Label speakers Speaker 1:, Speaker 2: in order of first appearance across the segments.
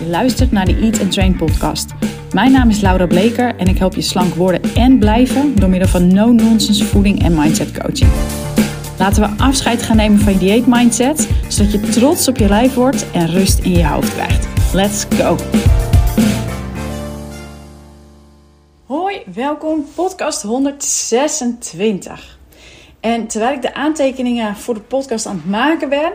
Speaker 1: Je luistert naar de Eat and Train podcast. Mijn naam is Laura Bleker en ik help je slank worden en blijven door middel van no-nonsense voeding en mindset coaching. Laten we afscheid gaan nemen van je dieet mindset, zodat je trots op je lijf wordt en rust in je hoofd krijgt. Let's go! Hoi, welkom podcast 126. En terwijl ik de aantekeningen voor de podcast aan het maken ben,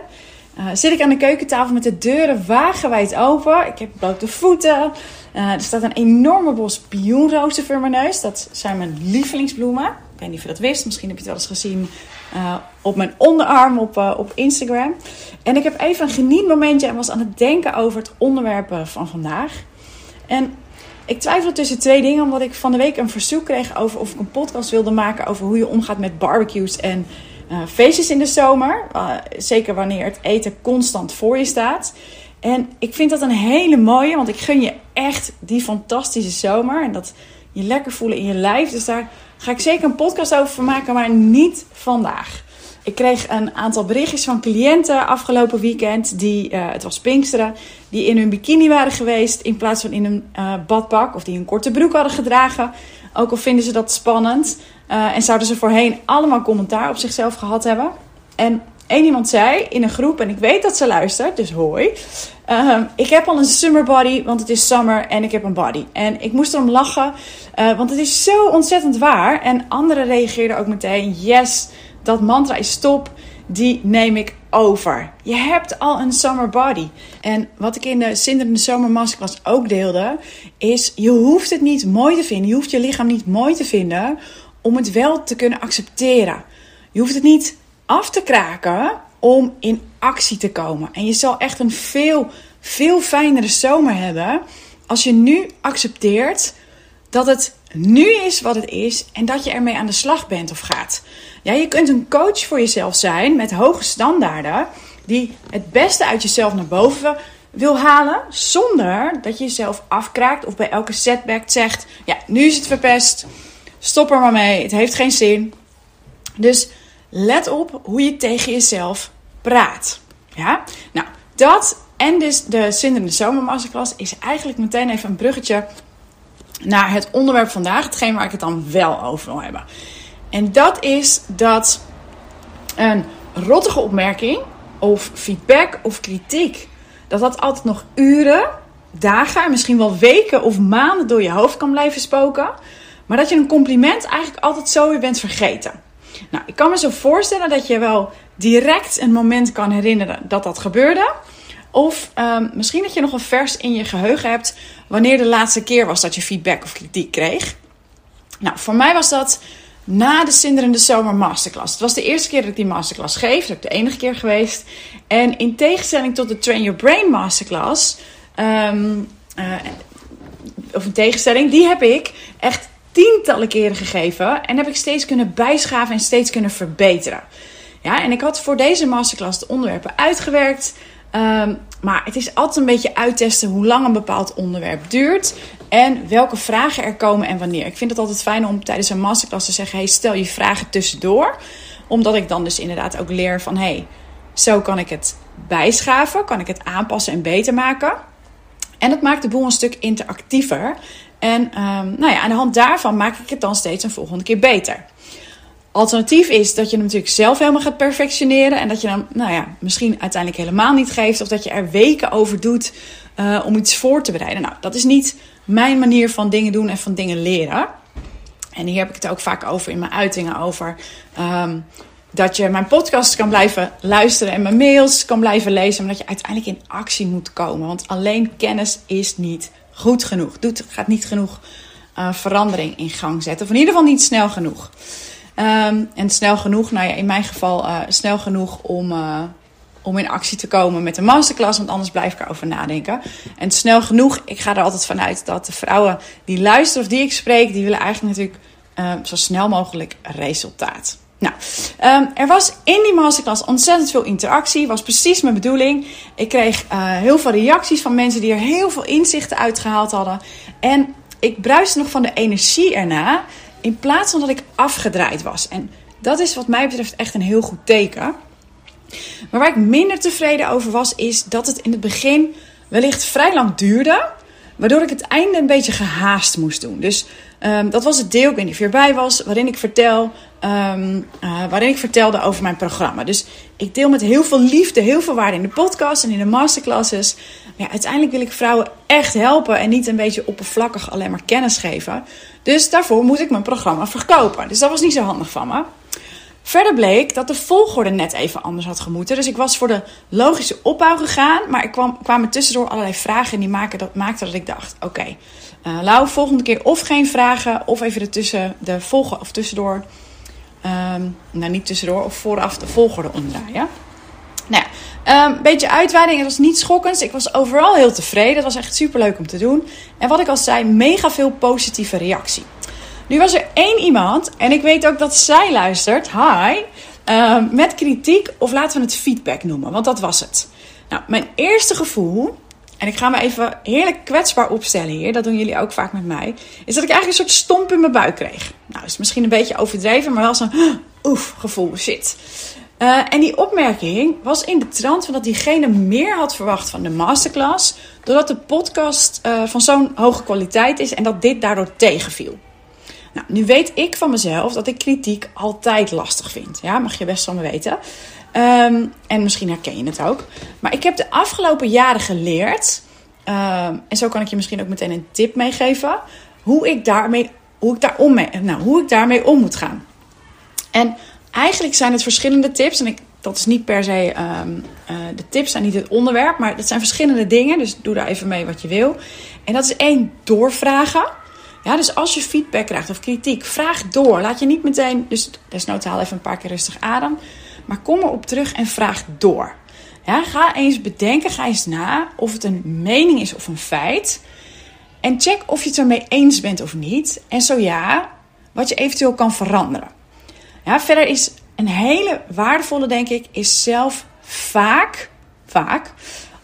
Speaker 1: uh, zit ik aan de keukentafel met de deuren wagenwijd open. Ik heb blote voeten. Uh, er staat een enorme bos pioenrozen voor mijn neus. Dat zijn mijn lievelingsbloemen. Ik weet niet of je dat wist. Misschien heb je het wel eens gezien uh, op mijn onderarm op, op Instagram. En ik heb even een genietmomentje en was aan het denken over het onderwerp van vandaag. En ik twijfel tussen twee dingen, omdat ik van de week een verzoek kreeg over of ik een podcast wilde maken over hoe je omgaat met barbecues en uh, feestjes in de zomer. Uh, zeker wanneer het eten constant voor je staat. En ik vind dat een hele mooie, want ik gun je echt die fantastische zomer. En dat je lekker voelen in je lijf. Dus daar ga ik zeker een podcast over maken, maar niet vandaag. Ik kreeg een aantal berichtjes van cliënten afgelopen weekend. Die, uh, het was Pinksteren. Die in hun bikini waren geweest in plaats van in een uh, badpak. Of die een korte broek hadden gedragen. Ook al vinden ze dat spannend. Uh, en zouden ze voorheen allemaal commentaar op zichzelf gehad hebben. En één iemand zei in een groep, en ik weet dat ze luistert, dus hoi. Uh, ik heb al een summer body, want het is summer en ik heb een body. En ik moest erom lachen, want het is zo ontzettend waar. En anderen reageerden ook meteen, yes, dat mantra is top, die neem ik over. Je hebt al een summer body. En wat ik in de Sinderende Zomer Masterclass ook deelde, is je hoeft het niet mooi te vinden. Je hoeft je lichaam niet mooi te vinden om het wel te kunnen accepteren. Je hoeft het niet af te kraken om in actie te komen. En je zal echt een veel, veel fijnere zomer hebben als je nu accepteert dat het nu is wat het is en dat je ermee aan de slag bent of gaat. Ja, je kunt een coach voor jezelf zijn met hoge standaarden die het beste uit jezelf naar boven wil halen zonder dat je jezelf afkraakt of bij elke setback zegt: ja, nu is het verpest. Stop er maar mee. Het heeft geen zin. Dus let op hoe je tegen jezelf praat. Ja? Nou, dat en dus de Zinderende Zomer Masterclass is eigenlijk meteen even een bruggetje naar het onderwerp vandaag. Hetgeen waar ik het dan wel over wil hebben. En dat is dat een rottige opmerking of feedback of kritiek, dat dat altijd nog uren, dagen, misschien wel weken of maanden door je hoofd kan blijven spoken. Maar dat je een compliment eigenlijk altijd zo weer bent vergeten. Nou, ik kan me zo voorstellen dat je wel direct een moment kan herinneren dat dat gebeurde. Of um, misschien dat je nog een vers in je geheugen hebt wanneer de laatste keer was dat je feedback of kritiek kreeg. Nou, voor mij was dat na de Sinderende Zomer Masterclass. Het was de eerste keer dat ik die masterclass geef. Dat is de enige keer geweest. En in tegenstelling tot de Train Your Brain Masterclass... Um, uh, of in tegenstelling, die heb ik echt tientallen keren gegeven. En heb ik steeds kunnen bijschaven en steeds kunnen verbeteren. Ja, en ik had voor deze masterclass de onderwerpen uitgewerkt. Um, maar het is altijd een beetje uittesten hoe lang een bepaald onderwerp duurt. En welke vragen er komen en wanneer. Ik vind het altijd fijn om tijdens een masterclass te zeggen: hey, stel je vragen tussendoor. Omdat ik dan dus inderdaad ook leer van: hey, zo kan ik het bijschaven, kan ik het aanpassen en beter maken. En dat maakt de boel een stuk interactiever. En um, nou ja, aan de hand daarvan maak ik het dan steeds een volgende keer beter. Alternatief is dat je hem natuurlijk zelf helemaal gaat perfectioneren. En dat je hem, nou ja, misschien uiteindelijk helemaal niet geeft. Of dat je er weken over doet uh, om iets voor te bereiden. Nou, dat is niet mijn manier van dingen doen en van dingen leren. En hier heb ik het ook vaak over in mijn uitingen over. Um, dat je mijn podcast kan blijven luisteren en mijn mails kan blijven lezen. Maar dat je uiteindelijk in actie moet komen. Want alleen kennis is niet goed genoeg. Doet, gaat niet genoeg uh, verandering in gang zetten. Of in ieder geval niet snel genoeg. Um, en snel genoeg, nou ja, in mijn geval uh, snel genoeg om, uh, om in actie te komen met de masterclass. Want anders blijf ik erover nadenken. En snel genoeg, ik ga er altijd vanuit dat de vrouwen die luisteren of die ik spreek, die willen eigenlijk natuurlijk uh, zo snel mogelijk resultaat. Nou, um, er was in die masterclass ontzettend veel interactie. Was precies mijn bedoeling. Ik kreeg uh, heel veel reacties van mensen die er heel veel inzichten uitgehaald hadden. En ik bruiste nog van de energie erna. In plaats van dat ik afgedraaid was. En dat is wat mij betreft echt een heel goed teken. Maar waar ik minder tevreden over was, is dat het in het begin wellicht vrij lang duurde. Waardoor ik het einde een beetje gehaast moest doen. Dus um, dat was het deel, ik weet niet of je erbij was, waarin ik, vertel, um, uh, waarin ik vertelde over mijn programma. Dus ik deel met heel veel liefde, heel veel waarde in de podcast en in de masterclasses. Maar ja, uiteindelijk wil ik vrouwen echt helpen en niet een beetje oppervlakkig alleen maar kennis geven. Dus daarvoor moet ik mijn programma verkopen. Dus dat was niet zo handig van me. Verder bleek dat de volgorde net even anders had gemoeten. Dus ik was voor de logische opbouw gegaan. Maar ik kwam, kwamen tussendoor allerlei vragen. En die maakten dat, maakte dat ik dacht: oké, okay, uh, Lau, volgende keer of geen vragen. Of even ertussen de volgorde of tussendoor. Um, nou, niet tussendoor. Of vooraf de volgorde omdraaien. Nou ja, een um, beetje uitweiding. Het was niet schokkend. Ik was overal heel tevreden. Het was echt super leuk om te doen. En wat ik al zei, mega veel positieve reactie. Nu was er één iemand, en ik weet ook dat zij luistert, hi, uh, met kritiek, of laten we het feedback noemen, want dat was het. Nou, mijn eerste gevoel, en ik ga me even heerlijk kwetsbaar opstellen hier, dat doen jullie ook vaak met mij, is dat ik eigenlijk een soort stomp in mijn buik kreeg. Nou, is misschien een beetje overdreven, maar wel zo'n oef gevoel, shit. Uh, en die opmerking was in de trant van dat diegene meer had verwacht van de masterclass, doordat de podcast uh, van zo'n hoge kwaliteit is en dat dit daardoor tegenviel. Nou, nu weet ik van mezelf dat ik kritiek altijd lastig vind. Ja, mag je best van me weten. Um, en misschien herken je het ook. Maar ik heb de afgelopen jaren geleerd. Um, en zo kan ik je misschien ook meteen een tip meegeven. Hoe ik daarmee, hoe ik daar om nou, hoe ik daarmee om moet gaan. En eigenlijk zijn het verschillende tips. En ik, dat is niet per se. Um, uh, de tips zijn niet het onderwerp. Maar het zijn verschillende dingen. Dus doe daar even mee wat je wil. En dat is één, doorvragen. Ja, dus als je feedback krijgt of kritiek, vraag door. Laat je niet meteen, dus desnoods haal even een paar keer rustig adem. Maar kom erop terug en vraag door. Ja, ga eens bedenken, ga eens na of het een mening is of een feit. En check of je het ermee eens bent of niet. En zo ja, wat je eventueel kan veranderen. Ja, verder is een hele waardevolle, denk ik, is zelf vaak, vaak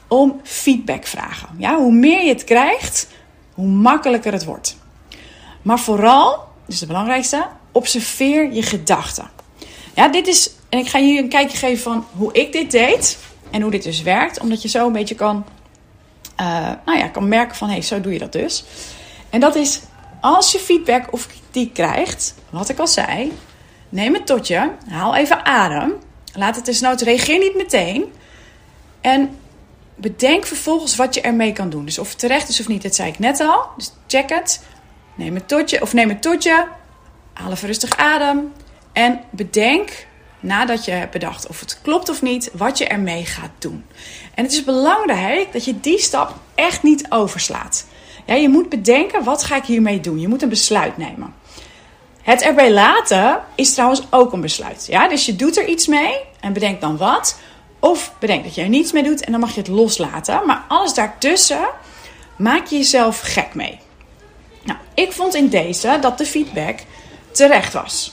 Speaker 1: om feedback vragen. Ja, hoe meer je het krijgt, hoe makkelijker het wordt. Maar vooral, dus het belangrijkste, observeer je gedachten. Ja, dit is, en ik ga je een kijkje geven van hoe ik dit deed en hoe dit dus werkt, omdat je zo een beetje kan, uh, nou ja, kan merken van hé, hey, zo doe je dat dus. En dat is als je feedback of kritiek krijgt, wat ik al zei, neem het tot je, haal even adem, laat het desnoods, reageer niet meteen en bedenk vervolgens wat je ermee kan doen. Dus of het terecht is of niet, dat zei ik net al. Dus check het. Neem het totje of neem het totje. Haal even rustig adem. En bedenk nadat je hebt bedacht of het klopt of niet, wat je ermee gaat doen. En het is belangrijk dat je die stap echt niet overslaat. Ja, je moet bedenken, wat ga ik hiermee doen? Je moet een besluit nemen. Het erbij laten is trouwens ook een besluit. Ja? Dus je doet er iets mee en bedenk dan wat. Of bedenk dat je er niets mee doet en dan mag je het loslaten. Maar alles daartussen maak je jezelf gek mee. Nou, ik vond in deze dat de feedback terecht was.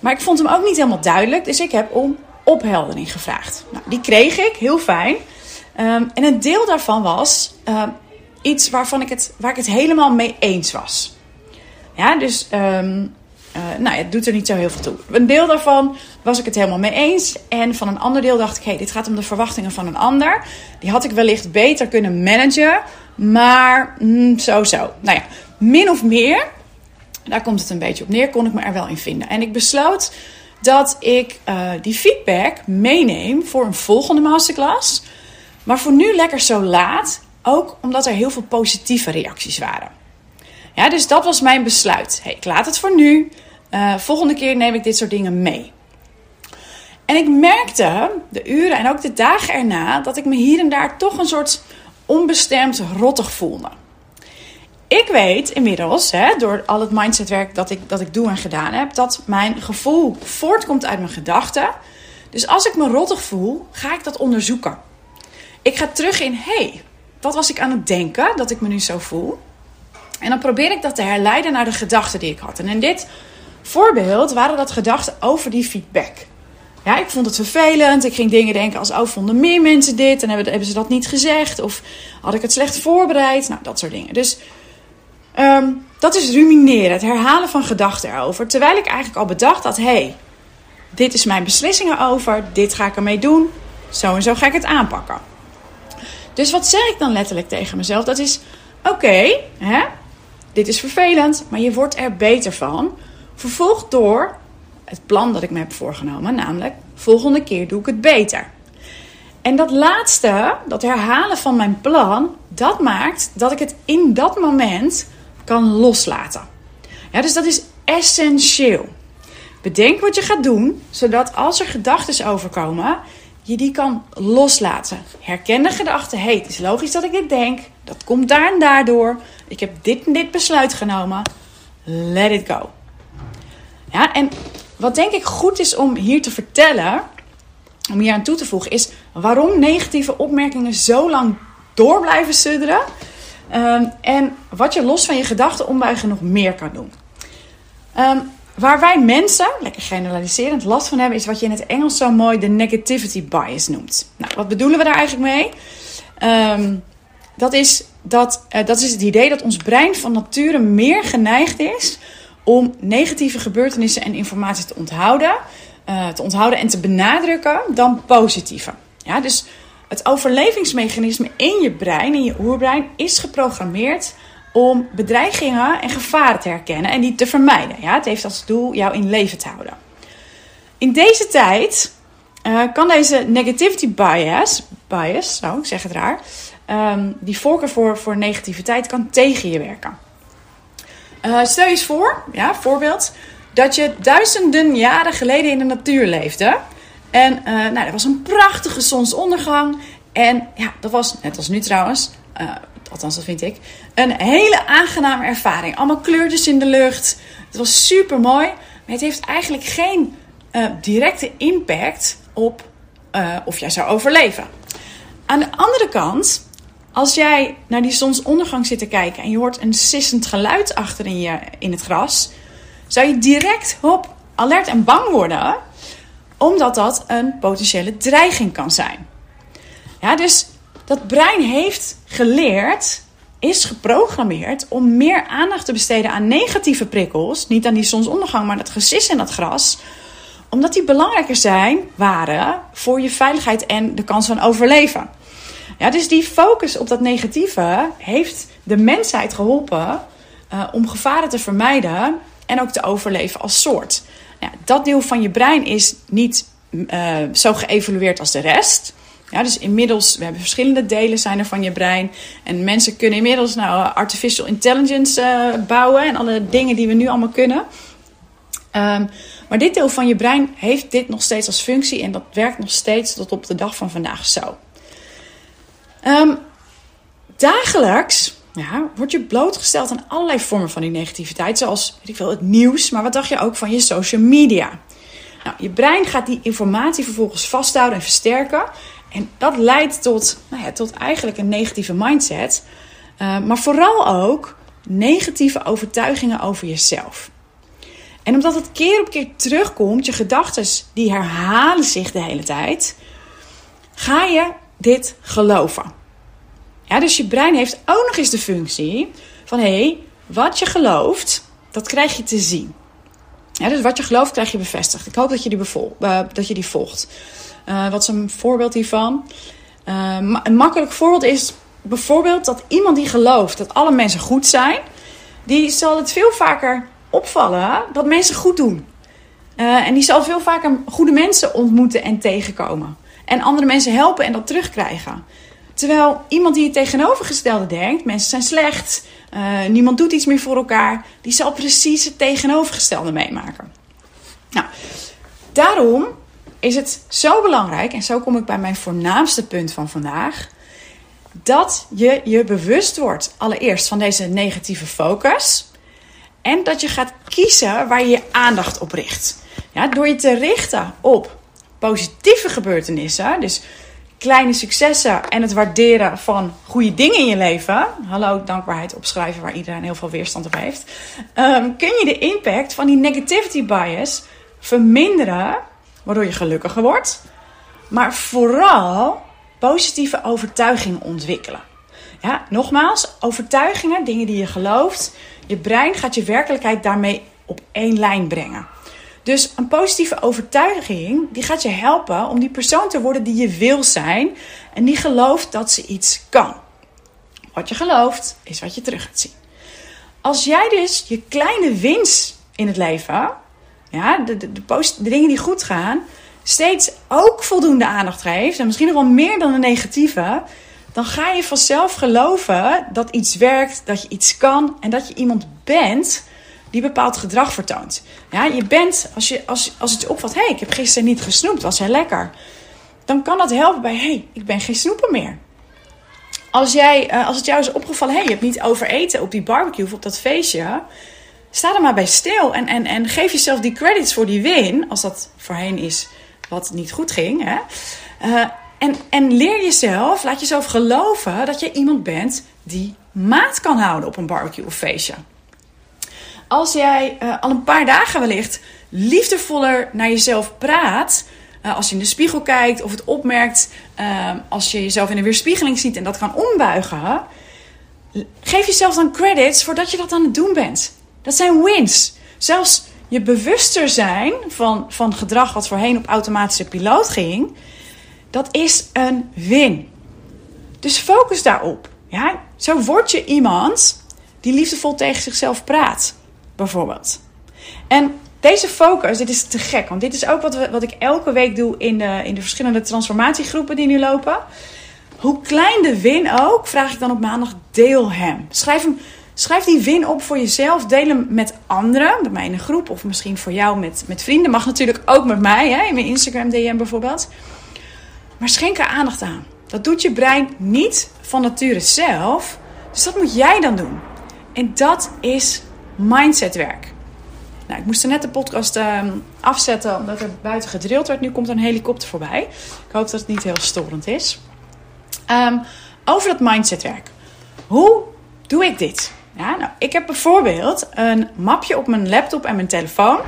Speaker 1: Maar ik vond hem ook niet helemaal duidelijk, dus ik heb om opheldering gevraagd. Nou, die kreeg ik, heel fijn. Um, en een deel daarvan was uh, iets waarvan ik het, waar ik het helemaal mee eens was. Ja, dus um, uh, nou, het doet er niet zo heel veel toe. Een deel daarvan was ik het helemaal mee eens. En van een ander deel dacht ik, hé, hey, dit gaat om de verwachtingen van een ander. Die had ik wellicht beter kunnen managen. Maar mm, zo, zo. Nou ja, min of meer, daar komt het een beetje op neer, kon ik me er wel in vinden. En ik besloot dat ik uh, die feedback meeneem voor een volgende masterclass. Maar voor nu lekker zo laat, ook omdat er heel veel positieve reacties waren. Ja, dus dat was mijn besluit. Hey, ik laat het voor nu. Uh, volgende keer neem ik dit soort dingen mee. En ik merkte de uren en ook de dagen erna dat ik me hier en daar toch een soort onbestemd rottig voelde. Ik weet inmiddels, hè, door al het mindsetwerk dat ik, dat ik doe en gedaan heb, dat mijn gevoel voortkomt uit mijn gedachten. Dus als ik me rottig voel, ga ik dat onderzoeken. Ik ga terug in, hé, hey, wat was ik aan het denken dat ik me nu zo voel? En dan probeer ik dat te herleiden naar de gedachten die ik had. En in dit voorbeeld waren dat gedachten over die feedback. Ja, ik vond het vervelend. Ik ging dingen denken als, oh, vonden meer mensen dit? En hebben ze dat niet gezegd? Of had ik het slecht voorbereid? Nou, dat soort dingen. Dus um, dat is rumineren, het herhalen van gedachten erover. Terwijl ik eigenlijk al bedacht had, hé, hey, dit is mijn beslissingen over. Dit ga ik ermee doen. Zo en zo ga ik het aanpakken. Dus wat zeg ik dan letterlijk tegen mezelf? Dat is: oké, hè, dit is vervelend, maar je wordt er beter van. Vervolgd door het plan dat ik me heb voorgenomen, namelijk volgende keer doe ik het beter. En dat laatste, dat herhalen van mijn plan, dat maakt dat ik het in dat moment kan loslaten. Ja, dus dat is essentieel. Bedenk wat je gaat doen, zodat als er gedachten overkomen, je die kan loslaten. Herken de gedachte, hey, het is logisch dat ik dit denk, dat komt daar en daardoor. Ik heb dit en dit besluit genomen. Let it go. Ja, en wat denk ik goed is om hier te vertellen, om hier aan toe te voegen, is waarom negatieve opmerkingen zo lang door blijven sudderen. Ehm, en wat je los van je gedachten ombuigen nog meer kan doen. Ehm, waar wij mensen, lekker generaliserend, last van hebben, is wat je in het Engels zo mooi de negativity bias noemt. Nou, wat bedoelen we daar eigenlijk mee? Ehm, dat, is dat, uh, dat is het idee dat ons brein van nature meer geneigd is om negatieve gebeurtenissen en informatie te onthouden, uh, te onthouden en te benadrukken dan positieve. Ja, dus het overlevingsmechanisme in je brein, in je oerbrein, is geprogrammeerd om bedreigingen en gevaren te herkennen en die te vermijden. Ja, het heeft als doel jou in leven te houden. In deze tijd uh, kan deze negativity bias, bias zo, ik zeg het raar, um, die voorkeur voor, voor negativiteit kan tegen je werken. Uh, stel je eens voor, ja, voorbeeld, dat je duizenden jaren geleden in de natuur leefde. En uh, nou, er was een prachtige zonsondergang. En ja, dat was, net als nu trouwens, uh, althans dat vind ik, een hele aangename ervaring. Allemaal kleurtjes in de lucht. Het was super mooi. Maar het heeft eigenlijk geen uh, directe impact op of jij zou overleven. Aan de andere kant, als jij naar die zonsondergang zit te kijken en je hoort een sissend geluid achter in, je, in het gras, zou je direct hop, alert en bang worden, omdat dat een potentiële dreiging kan zijn. Ja, dus dat brein heeft geleerd, is geprogrammeerd om meer aandacht te besteden aan negatieve prikkels, niet aan die zonsondergang, maar dat gesis in dat gras, omdat die belangrijker zijn, waren voor je veiligheid en de kans van overleven. Ja, dus die focus op dat negatieve heeft de mensheid geholpen uh, om gevaren te vermijden en ook te overleven als soort. Ja, dat deel van je brein is niet uh, zo geëvolueerd als de rest. Ja, dus inmiddels, we hebben verschillende delen zijn er van je brein. En mensen kunnen inmiddels nou artificial intelligence uh, bouwen en alle dingen die we nu allemaal kunnen. Um, maar dit deel van je brein heeft dit nog steeds als functie en dat werkt nog steeds tot op de dag van vandaag zo. Um, dagelijks ja, word je blootgesteld aan allerlei vormen van die negativiteit, zoals weet het nieuws, maar wat dacht je ook van je social media? Nou, je brein gaat die informatie vervolgens vasthouden en versterken. En dat leidt tot, nou ja, tot eigenlijk een negatieve mindset. Uh, maar vooral ook negatieve overtuigingen over jezelf. En omdat het keer op keer terugkomt, je gedachten die herhalen zich de hele tijd, ga je dit geloven. Ja, dus je brein heeft ook nog eens de functie van hé, hey, wat je gelooft, dat krijg je te zien. Ja, dus wat je gelooft, krijg je bevestigd. Ik hoop dat je die, bevol, uh, dat je die volgt. Uh, wat is een voorbeeld hiervan? Uh, een makkelijk voorbeeld is bijvoorbeeld dat iemand die gelooft dat alle mensen goed zijn, die zal het veel vaker opvallen dat mensen goed doen. en die zal veel vaker goede mensen ontmoeten en tegenkomen. En andere mensen helpen en dat terugkrijgen. Terwijl iemand die het tegenovergestelde denkt, mensen zijn slecht, uh, niemand doet iets meer voor elkaar, die zal precies het tegenovergestelde meemaken. Nou, daarom is het zo belangrijk, en zo kom ik bij mijn voornaamste punt van vandaag, dat je je bewust wordt allereerst van deze negatieve focus en dat je gaat kiezen waar je je aandacht op richt. Ja, door je te richten op positieve gebeurtenissen, dus kleine successen en het waarderen van goede dingen in je leven. Hallo, dankbaarheid opschrijven waar iedereen heel veel weerstand op heeft. Um, kun je de impact van die negativity bias verminderen, waardoor je gelukkiger wordt. Maar vooral positieve overtuigingen ontwikkelen. Ja, nogmaals, overtuigingen, dingen die je gelooft. Je brein gaat je werkelijkheid daarmee op één lijn brengen. Dus een positieve overtuiging, die gaat je helpen om die persoon te worden die je wil zijn. En die gelooft dat ze iets kan. Wat je gelooft, is wat je terug gaat zien. Als jij dus je kleine winst in het leven, ja, de, de, de, dingen die goed gaan, steeds ook voldoende aandacht geeft, en misschien nog wel meer dan de negatieve, dan ga je vanzelf geloven dat iets werkt, dat je iets kan en dat je iemand bent die bepaald gedrag vertoont. Ja, je bent, als, je, als, als het je opvalt, hé, hey, ik heb gisteren niet gesnoept, was heel lekker. Dan kan dat helpen bij, hé, hey, ik ben geen snoeper meer. Als, jij, eh, als het jou is opgevallen, hé, hey, je hebt niet overeten op die barbecue of op dat feestje. Sta er maar bij stil en, en, en geef jezelf die credits voor die win, als dat voorheen is wat niet goed ging. Hè? Uh, en, en leer jezelf, laat jezelf geloven dat je iemand bent die maat kan houden op een barbecue of feestje. Als jij uh, al een paar dagen wellicht liefdevoller naar jezelf praat, uh, als je in de spiegel kijkt of het opmerkt, uh, als je jezelf in een weerspiegeling ziet en dat kan ombuigen, geef jezelf dan credits voordat je dat aan het doen bent. Dat zijn wins. Zelfs je bewuster zijn van, van gedrag wat voorheen op automatische piloot ging, dat is een win. Dus focus daarop. Ja? Zo word je iemand die liefdevol tegen zichzelf praat, bijvoorbeeld. En deze focus, dit is te gek, want dit is ook wat, we, wat ik elke week doe in de, in de verschillende transformatiegroepen die nu lopen. Hoe klein de win ook, vraag ik dan op maandag, deel hem. Schrijf, hem, schrijf die win op voor jezelf, deel hem met anderen, bij mij in een groep of misschien voor jou met, met vrienden. Mag natuurlijk ook met mij, hè, in mijn Instagram DM bijvoorbeeld. Maar schenk er aandacht aan. Dat doet je brein niet van nature zelf. Dus dat moet jij dan doen. En dat is mindsetwerk. Nou, ik moest er net de podcast uh, afzetten omdat er buiten gedrild werd. Nu komt er een helikopter voorbij. Ik hoop dat het niet heel storend is. Um, over dat mindsetwerk. Hoe doe ik dit? Ja, nou, ik heb bijvoorbeeld een mapje op mijn laptop en mijn telefoon.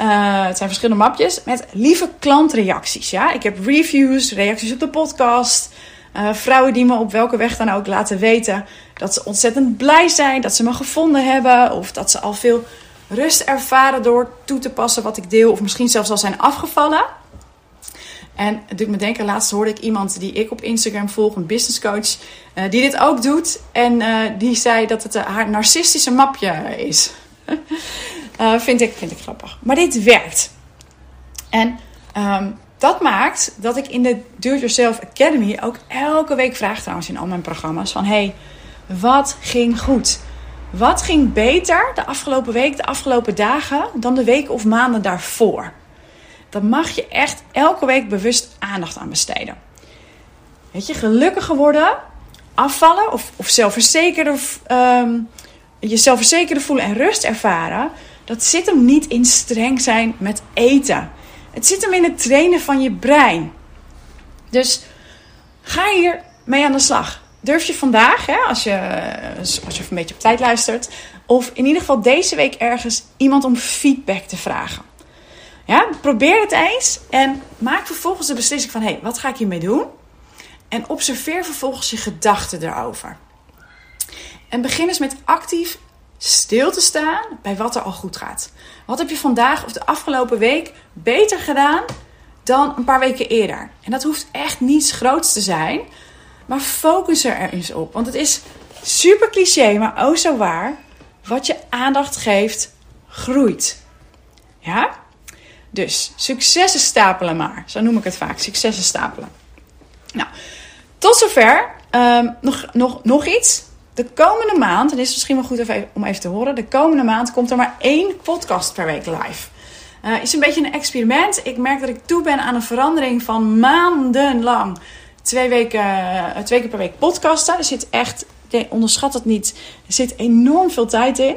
Speaker 1: Uh, het zijn verschillende mapjes met lieve klantreacties. Ja? Ik heb reviews, reacties op de podcast. Uh, vrouwen die me op welke weg dan ook laten weten dat ze ontzettend blij zijn dat ze me gevonden hebben. Of dat ze al veel rust ervaren door toe te passen wat ik deel. Of misschien zelfs al zijn afgevallen. En het doet me denken, laatst hoorde ik iemand die ik op Instagram volg, een business coach, uh, die dit ook doet. En uh, die zei dat het haar narcistische mapje is. vind, ik, vind ik grappig. Maar dit werkt. En um, dat maakt dat ik in de Do-It-Yourself Academy ook elke week vraag trouwens in al mijn programma's van... Hey, wat ging goed? Wat ging beter de afgelopen week, de afgelopen dagen dan de weken of maanden daarvoor? Dan mag je echt elke week bewust aandacht aan besteden. Weet je, gelukkiger worden, afvallen of, of zelfverzekerder, um, je zelfverzekerder voelen en rust ervaren dat zit hem niet in streng zijn met eten. Het zit hem in het trainen van je brein. Dus ga hier mee aan de slag. Durf je vandaag, hè, als, je, als je een beetje op tijd luistert, of in ieder geval deze week ergens iemand om feedback te vragen. Ja, probeer het eens en maak vervolgens de beslissing van: hé, hey, wat ga ik hiermee doen? En observeer vervolgens je gedachten erover. En begin eens met actief stil te staan bij wat er al goed gaat. Wat heb je vandaag of de afgelopen week beter gedaan dan een paar weken eerder? En dat hoeft echt niets groots te zijn, maar focus er eens op. Want het is super cliché, maar ook zo waar. Wat je aandacht geeft, groeit. Ja? Dus successen stapelen maar. Zo noem ik het vaak. Successen stapelen. Nou, tot zover. Um, nog, nog, nog iets. De komende maand, en is misschien wel goed om even te horen, de komende maand komt er maar één podcast per week live. Uh, is een beetje een experiment. Ik merk dat ik toe ben aan een verandering van maandenlang. Twee weken, uh, twee keer per week podcasten. Er zit echt, onderschat het niet, er zit enorm veel tijd in.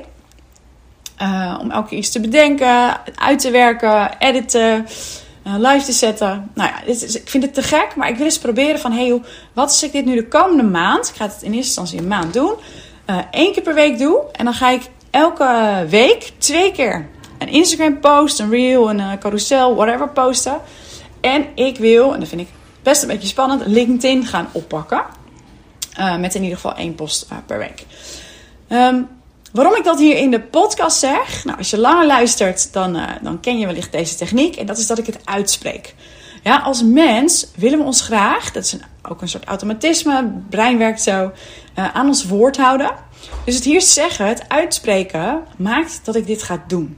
Speaker 1: Uh, om elke keer iets te bedenken, uit te werken, editen. Uh, live te zetten. Nou ja, dit is, ik vind het te gek, maar ik wil eens proberen van... hey, wat als ik dit nu de komende maand... ik ga het in eerste instantie een maand doen... Uh, één keer per week doe. En dan ga ik elke week twee keer een Instagram post, een reel, een uh, carousel, whatever posten. En ik wil, en dat vind ik best een beetje spannend... LinkedIn gaan oppakken. met in ieder geval één post per week. Um, waarom ik dat hier in de podcast zeg? Nou, als je langer luistert, dan, uh, dan ken je wellicht deze techniek. En dat is dat ik het uitspreek. Ja, als mens willen we ons graag, dat is een, ook een soort automatisme, brein werkt zo, uh, aan ons woord houden. Dus het hier zeggen, het uitspreken, maakt dat ik dit ga doen.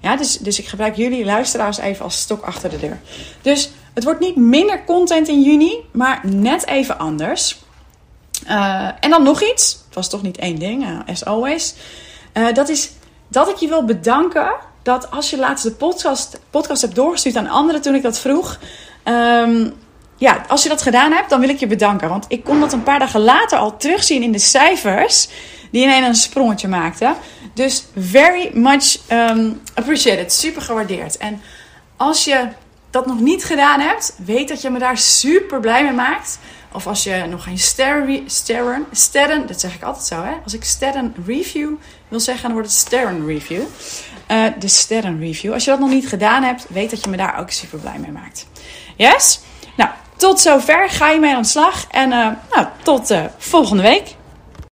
Speaker 1: Ja, dus, dus ik gebruik jullie luisteraars even als stok achter de deur. Dus het wordt niet minder content in juni, maar net even anders. Uh, en dan nog iets. Het was toch niet één ding, uh, as always. Uh, dat is dat ik je wil bedanken dat als je laatst de podcast, podcast hebt doorgestuurd aan anderen toen ik dat vroeg. Um, ja, als je dat gedaan hebt, dan wil ik je bedanken. Want ik kon dat een paar dagen later al terugzien in de cijfers. Die ineens een sprongetje maakten. Dus very much um, appreciated. Super gewaardeerd. En als je dat nog niet gedaan hebt, weet dat je me daar super blij mee maakt. Of als je nog geen sterren, sterren, sterren, dat zeg ik altijd zo hè. Als ik sterren review wil zeggen, dan wordt het sterren review. Uh, de sterren review. Als je dat nog niet gedaan hebt, weet dat je me daar ook super blij mee maakt. Yes? Nou, tot zover. Ga je mee aan de slag. En uh, nou, tot uh, volgende week.